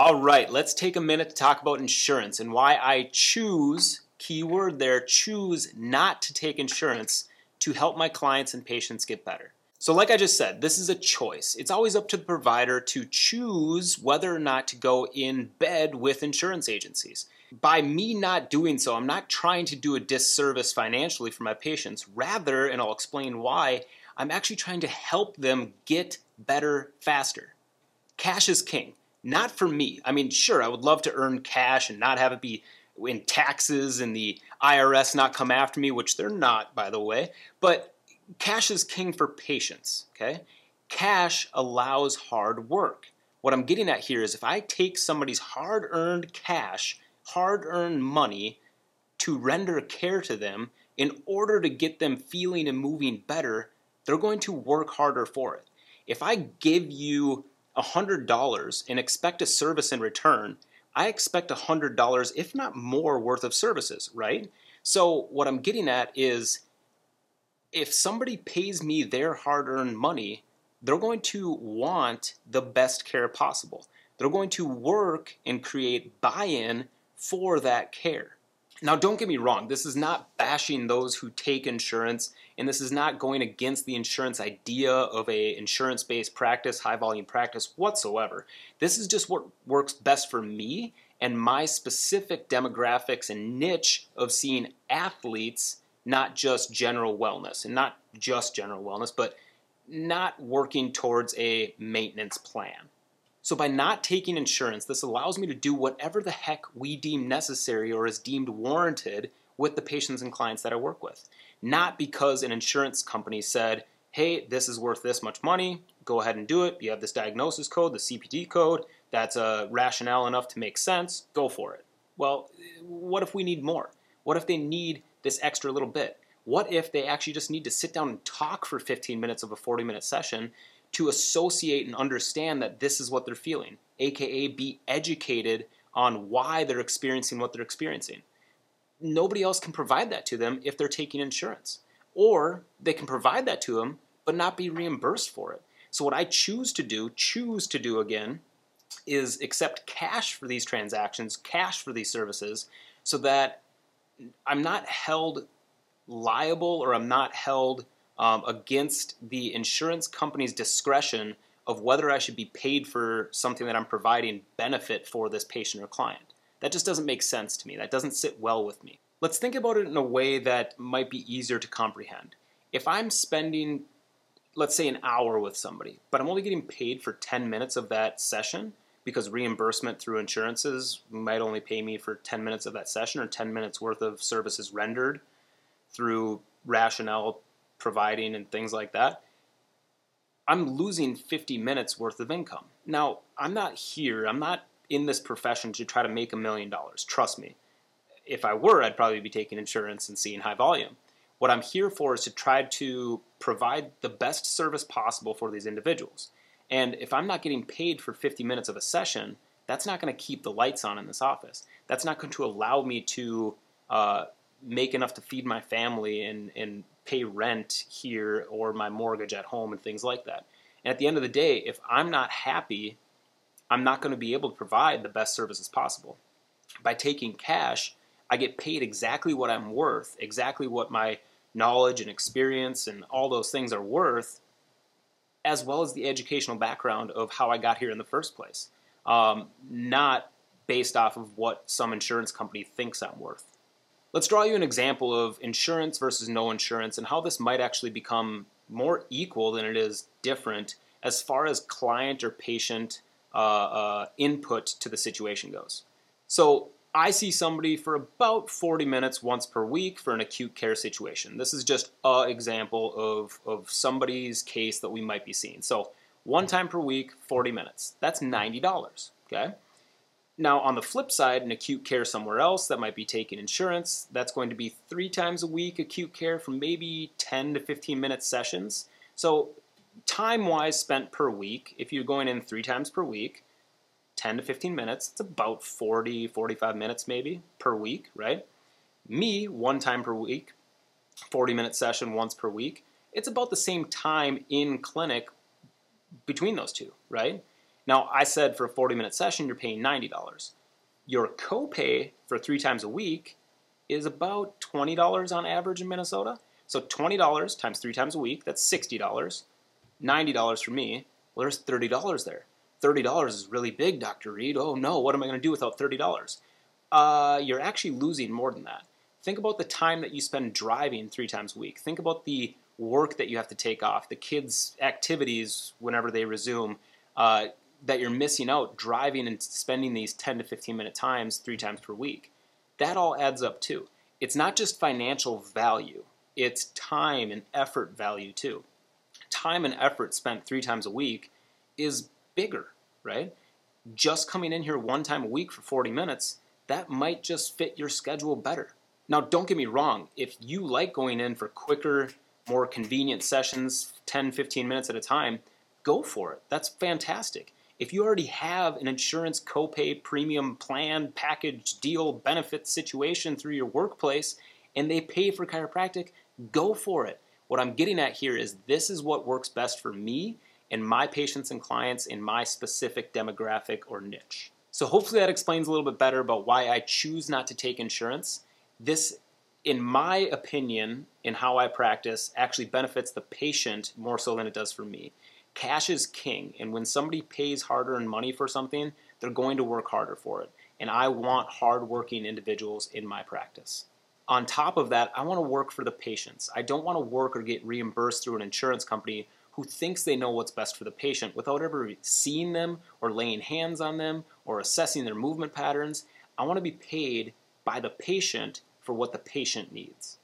All right, let's take a minute to talk about insurance and why I choose, keyword there, choose not to take insurance to help my clients and patients get better. So, like I just said, this is a choice. It's always up to the provider to choose whether or not to go in bed with insurance agencies. By me not doing so, I'm not trying to do a disservice financially for my patients. Rather, and I'll explain why, I'm actually trying to help them get better faster. Cash is king. Not for me. I mean, sure, I would love to earn cash and not have it be in taxes and the IRS not come after me, which they're not, by the way. But cash is king for patients, okay? Cash allows hard work. What I'm getting at here is if I take somebody's hard earned cash, hard earned money, to render care to them in order to get them feeling and moving better, they're going to work harder for it. If I give you $100 and expect a service in return, I expect $100, if not more, worth of services, right? So, what I'm getting at is if somebody pays me their hard earned money, they're going to want the best care possible. They're going to work and create buy in for that care. Now, don't get me wrong, this is not bashing those who take insurance, and this is not going against the insurance idea of a insurance-based practice, high volume practice whatsoever. This is just what works best for me and my specific demographics and niche of seeing athletes, not just general wellness, and not just general wellness, but not working towards a maintenance plan. So, by not taking insurance, this allows me to do whatever the heck we deem necessary or is deemed warranted with the patients and clients that I work with. Not because an insurance company said, hey, this is worth this much money, go ahead and do it. You have this diagnosis code, the CPT code, that's a rationale enough to make sense, go for it. Well, what if we need more? What if they need this extra little bit? What if they actually just need to sit down and talk for 15 minutes of a 40 minute session to associate and understand that this is what they're feeling, aka be educated on why they're experiencing what they're experiencing. Nobody else can provide that to them if they're taking insurance. Or they can provide that to them, but not be reimbursed for it. So, what I choose to do, choose to do again, is accept cash for these transactions, cash for these services, so that I'm not held liable or I'm not held um, against the insurance company's discretion of whether I should be paid for something that I'm providing benefit for this patient or client. That just doesn't make sense to me. That doesn't sit well with me. Let's think about it in a way that might be easier to comprehend. If I'm spending, let's say, an hour with somebody, but I'm only getting paid for 10 minutes of that session because reimbursement through insurances might only pay me for 10 minutes of that session or 10 minutes worth of services rendered through rationale providing and things like that, I'm losing 50 minutes worth of income. Now, I'm not here, I'm not in this profession to try to make a million dollars. Trust me. If I were, I'd probably be taking insurance and seeing high volume. What I'm here for is to try to provide the best service possible for these individuals. And if I'm not getting paid for 50 minutes of a session, that's not going to keep the lights on in this office. That's not going to allow me to uh, make enough to feed my family and, and pay rent here or my mortgage at home and things like that. And at the end of the day, if I'm not happy, I'm not going to be able to provide the best services possible. By taking cash, I get paid exactly what I'm worth, exactly what my knowledge and experience and all those things are worth, as well as the educational background of how I got here in the first place. Um, not based off of what some insurance company thinks I'm worth. Let's draw you an example of insurance versus no insurance and how this might actually become more equal than it is different as far as client or patient uh, uh, input to the situation goes. So I see somebody for about 40 minutes once per week for an acute care situation. This is just an example of, of somebody's case that we might be seeing. So one time per week, 40 minutes. That's $90, okay? Now, on the flip side, an acute care somewhere else that might be taking insurance, that's going to be three times a week acute care for maybe 10 to 15 minute sessions. So, time wise spent per week, if you're going in three times per week, 10 to 15 minutes, it's about 40, 45 minutes maybe per week, right? Me, one time per week, 40 minute session once per week, it's about the same time in clinic between those two, right? Now, I said for a 40 minute session, you're paying $90. Your copay for three times a week is about $20 on average in Minnesota. So $20 times three times a week, that's $60. $90 for me, well, there's $30 there. $30 is really big, Dr. Reid. Oh no, what am I going to do without $30? Uh, you're actually losing more than that. Think about the time that you spend driving three times a week. Think about the work that you have to take off, the kids' activities whenever they resume, uh, that you're missing out driving and spending these 10 to 15 minute times three times per week. That all adds up too. It's not just financial value, it's time and effort value too. Time and effort spent three times a week is bigger, right? Just coming in here one time a week for 40 minutes, that might just fit your schedule better. Now, don't get me wrong, if you like going in for quicker, more convenient sessions, 10, 15 minutes at a time, go for it. That's fantastic. If you already have an insurance copay premium plan, package, deal, benefit situation through your workplace, and they pay for chiropractic, go for it. What I'm getting at here is this is what works best for me and my patients and clients in my specific demographic or niche. So hopefully that explains a little bit better about why I choose not to take insurance this, in my opinion, in how I practice, actually benefits the patient more so than it does for me. Cash is king, and when somebody pays hard-earned money for something, they're going to work harder for it. And I want hard-working individuals in my practice. On top of that, I want to work for the patients. I don't want to work or get reimbursed through an insurance company who thinks they know what's best for the patient without ever seeing them or laying hands on them or assessing their movement patterns. I want to be paid by the patient for what the patient needs.